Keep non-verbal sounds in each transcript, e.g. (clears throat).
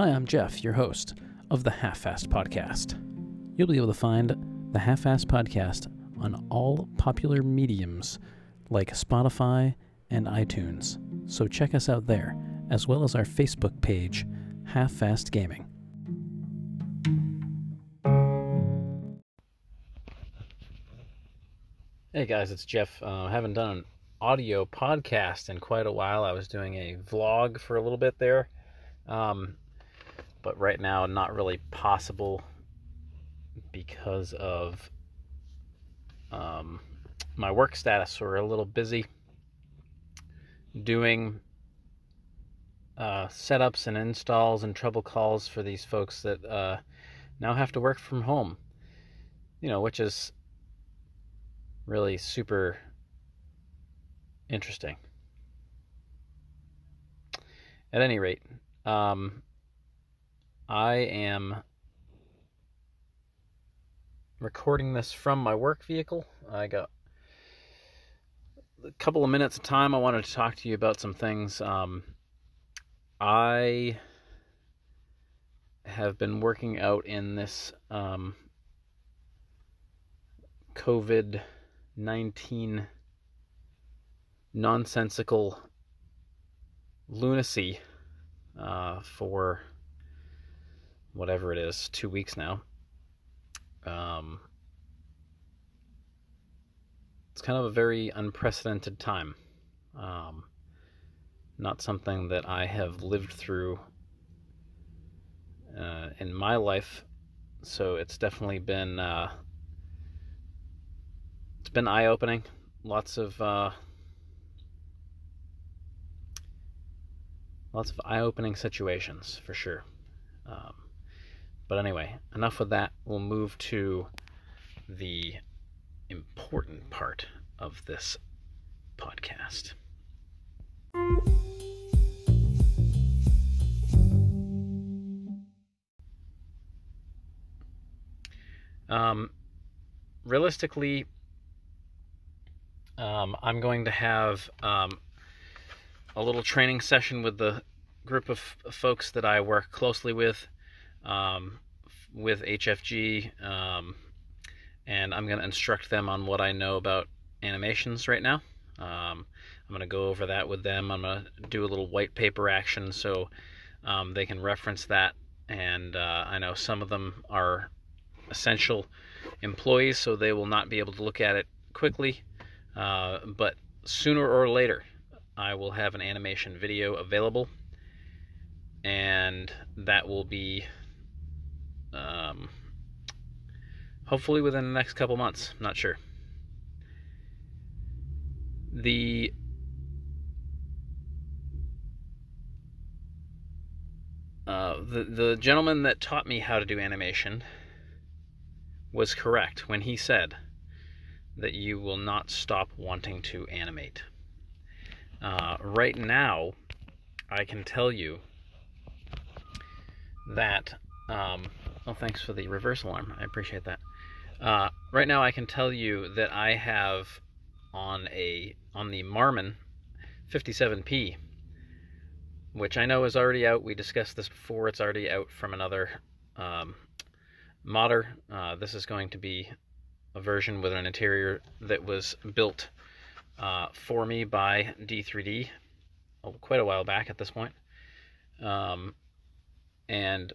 Hi, I'm Jeff, your host of the Half Fast Podcast. You'll be able to find the Half Fast Podcast on all popular mediums like Spotify and iTunes, so check us out there, as well as our Facebook page, Half Fast Gaming. Hey guys, it's Jeff. Uh, haven't done an audio podcast in quite a while. I was doing a vlog for a little bit there. Um, but right now not really possible because of um, my work status. We're a little busy doing uh, setups and installs and trouble calls for these folks that uh, now have to work from home. You know, which is really super interesting. At any rate, um, I am recording this from my work vehicle. I got a couple of minutes of time. I wanted to talk to you about some things. Um, I have been working out in this um, COVID 19 nonsensical lunacy uh, for whatever it is, two weeks now. Um, it's kind of a very unprecedented time. Um, not something that I have lived through uh, in my life, so it's definitely been uh, it's been eye opening. Lots of uh, lots of eye opening situations for sure. Um, but anyway, enough of that. We'll move to the important part of this podcast. Um, realistically, um, I'm going to have um, a little training session with the group of folks that I work closely with um, with HFG, um, and I'm going to instruct them on what I know about animations right now. Um, I'm going to go over that with them. I'm going to do a little white paper action so um, they can reference that. And uh, I know some of them are essential employees, so they will not be able to look at it quickly. Uh, but sooner or later, I will have an animation video available, and that will be um, hopefully within the next couple months. Not sure. The uh, the the gentleman that taught me how to do animation was correct when he said that you will not stop wanting to animate. Uh, right now, I can tell you that um, well, thanks for the reverse alarm. I appreciate that. Uh, right now, I can tell you that I have on a on the Marmon 57p, which I know is already out. We discussed this before. It's already out from another um, modder. Uh, this is going to be a version with an interior that was built uh, for me by D3D oh, quite a while back at this point. Um, and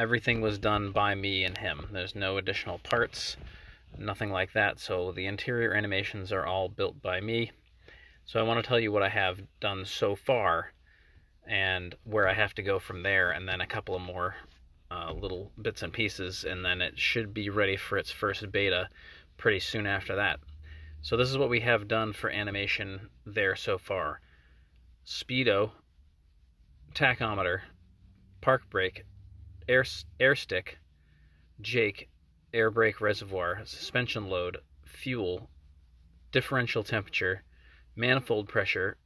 everything was done by me and him. There's no additional parts, nothing like that. So the interior animations are all built by me. So I want to tell you what I have done so far and where I have to go from there, and then a couple of more uh, little bits and pieces, and then it should be ready for its first beta pretty soon after that. So this is what we have done for animation there so far. Speedo, tachometer, park brake, air, air stick, Jake, air brake reservoir, suspension load, fuel, differential temperature, manifold pressure,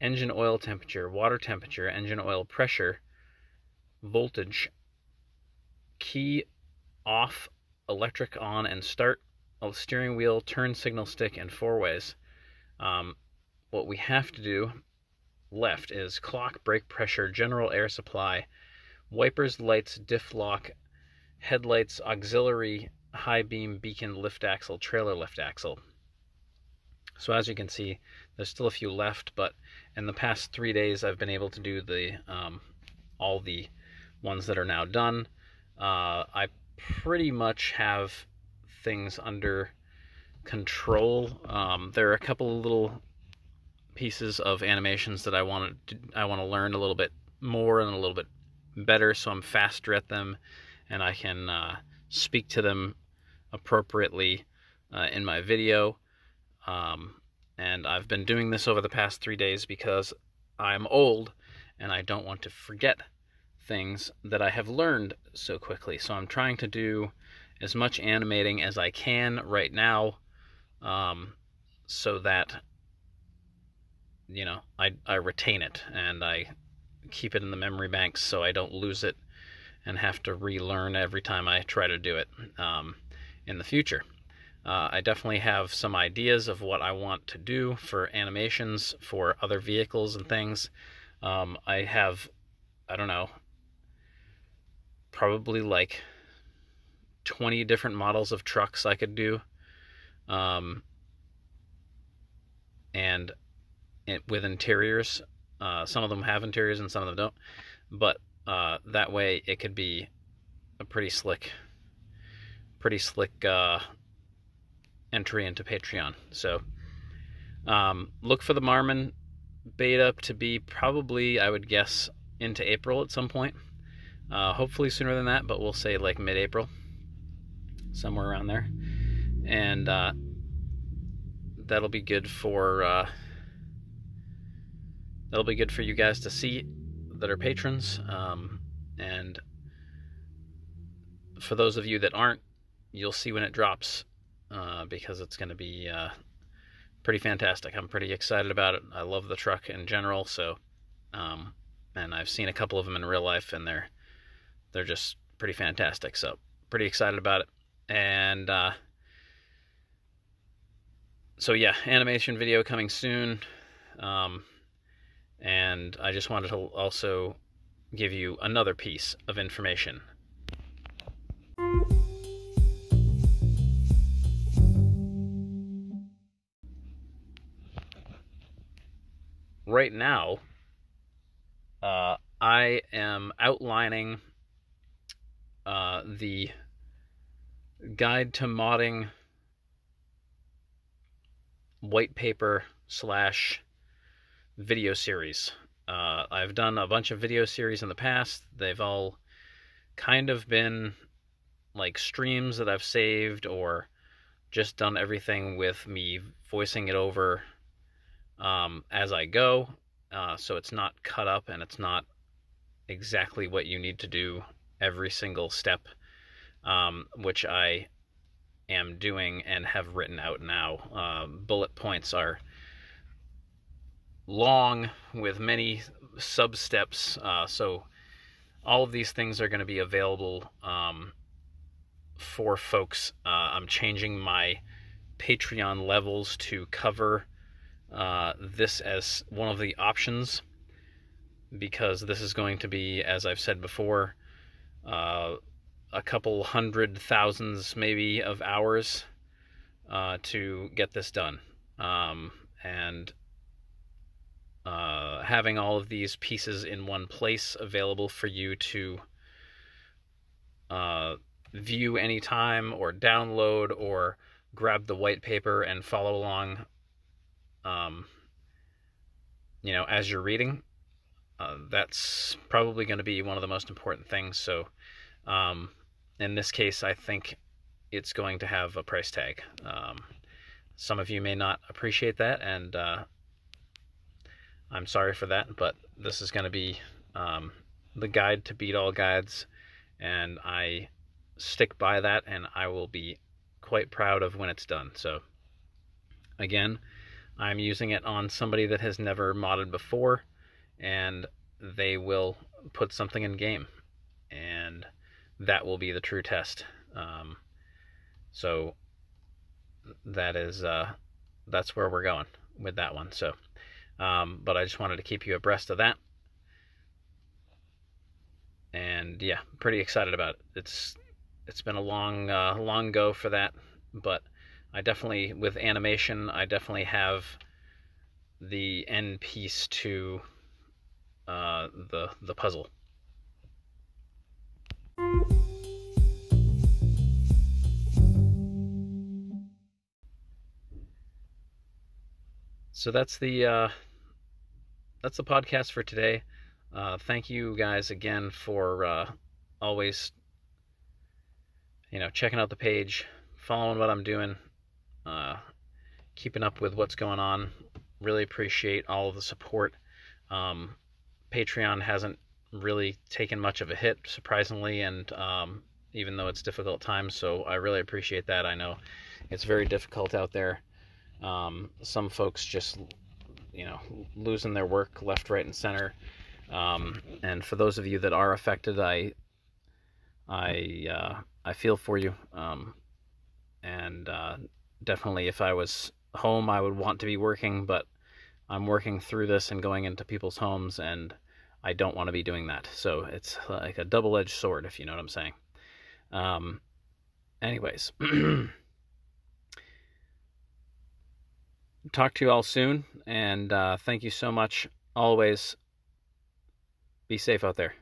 engine oil temperature, water temperature, engine oil pressure, voltage, key off, electric on and start, steering wheel, turn signal stick, and four ways. Um, what we have to do left is clock, brake pressure, general air supply, wipers, lights, diff lock, headlights, auxiliary, high beam, beacon, lift axle, trailer lift axle. So as you can see, there's still a few left, but in the past three days, I've been able to do the um, all the ones that are now done. Uh, I pretty much have things under control. Um, there are a couple of little pieces of animations that I want to I want to learn a little bit more and a little bit better, so I'm faster at them, and I can uh, speak to them appropriately uh, in my video. Um, and I've been doing this over the past three days because I'm old and I don't want to forget things that I have learned so quickly. So I'm trying to do as much animating as I can right now um, so that you know I, I retain it and I keep it in the memory banks so I don't lose it and have to relearn every time I try to do it um, in the future. Uh, I definitely have some ideas of what I want to do for animations for other vehicles and things. Um, I have, I don't know, probably like 20 different models of trucks I could do. Um, and it, with interiors, uh, some of them have interiors and some of them don't. But uh, that way it could be a pretty slick, pretty slick uh, entry into Patreon. So um, look for the Marmon beta to be probably, I would guess, into April at some point. Uh, hopefully sooner than that, but we'll say like mid-April, somewhere around there, and uh, that'll be good for that'll be good for you guys to see that are patrons, um, and for those of you that aren't, you'll see when it drops uh, because it's going to be uh, pretty fantastic. I'm pretty excited about it. I love the truck in general, so um, and I've seen a couple of them in real life, and they're they're just pretty fantastic. So pretty excited about it, and uh, so yeah, animation video coming soon. Um, and I just wanted to also give you another piece of information. Right now, uh, I am outlining uh, the guide to modding white paper slash video series. Uh, I've done a bunch of video series in the past. They've all kind of been like streams that I've saved or just done everything with me voicing it over um, as I go, uh, so it's not cut up and it's not exactly what you need to do every single step, um, which I am doing and have written out now. Uh, bullet points are long with many sub steps, uh, so all of these things are going to be available um, for folks. Uh, I'm changing my Patreon levels to cover uh, this as one of the options because this is going to be, as I've said before, uh, a couple hundred thousands maybe of hours uh, to get this done. Um, and uh, having all of these pieces in one place available for you to uh, view anytime or download or grab the white paper and follow along um, you know, as you're reading, uh, that's probably going to be one of the most important things. So, um, in this case, I think it's going to have a price tag. Um, some of you may not appreciate that, and uh, I'm sorry for that, but this is going to be um, the guide to beat all guides, and I stick by that, and I will be quite proud of when it's done. So, again, I'm using it on somebody that has never modded before, and they will put something in game, and that will be the true test. Um, so that is uh, that's where we're going with that one. So Um, but I just wanted to keep you abreast of that. And yeah, pretty excited about it. It's it's been a long uh, long go for that, but I definitely with animation I definitely have the end piece to uh, the the puzzle. So that's the uh, that's the podcast for today. Uh, thank you guys again for uh, always you know checking out the page, following what I'm doing, uh, keeping up with what's going on. Really appreciate all of the support. Um, Patreon hasn't really taken much of a hit, surprisingly, and um, even though it's difficult times, so I really appreciate that. I know it's very difficult out there. Um, some folks just, you know, losing their work left, right, and center. Um, and for those of you that are affected, I, I, uh, I feel for you. Um, and uh, definitely, if I was home, I would want to be working, but I'm working through this and going into people's homes, and I don't want to be doing that. So it's like a double edged sword, if you know what I'm saying. Um, anyways, (clears throat) talk to you all soon, and uh, thank you so much. Always be safe out there.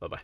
Bye bye.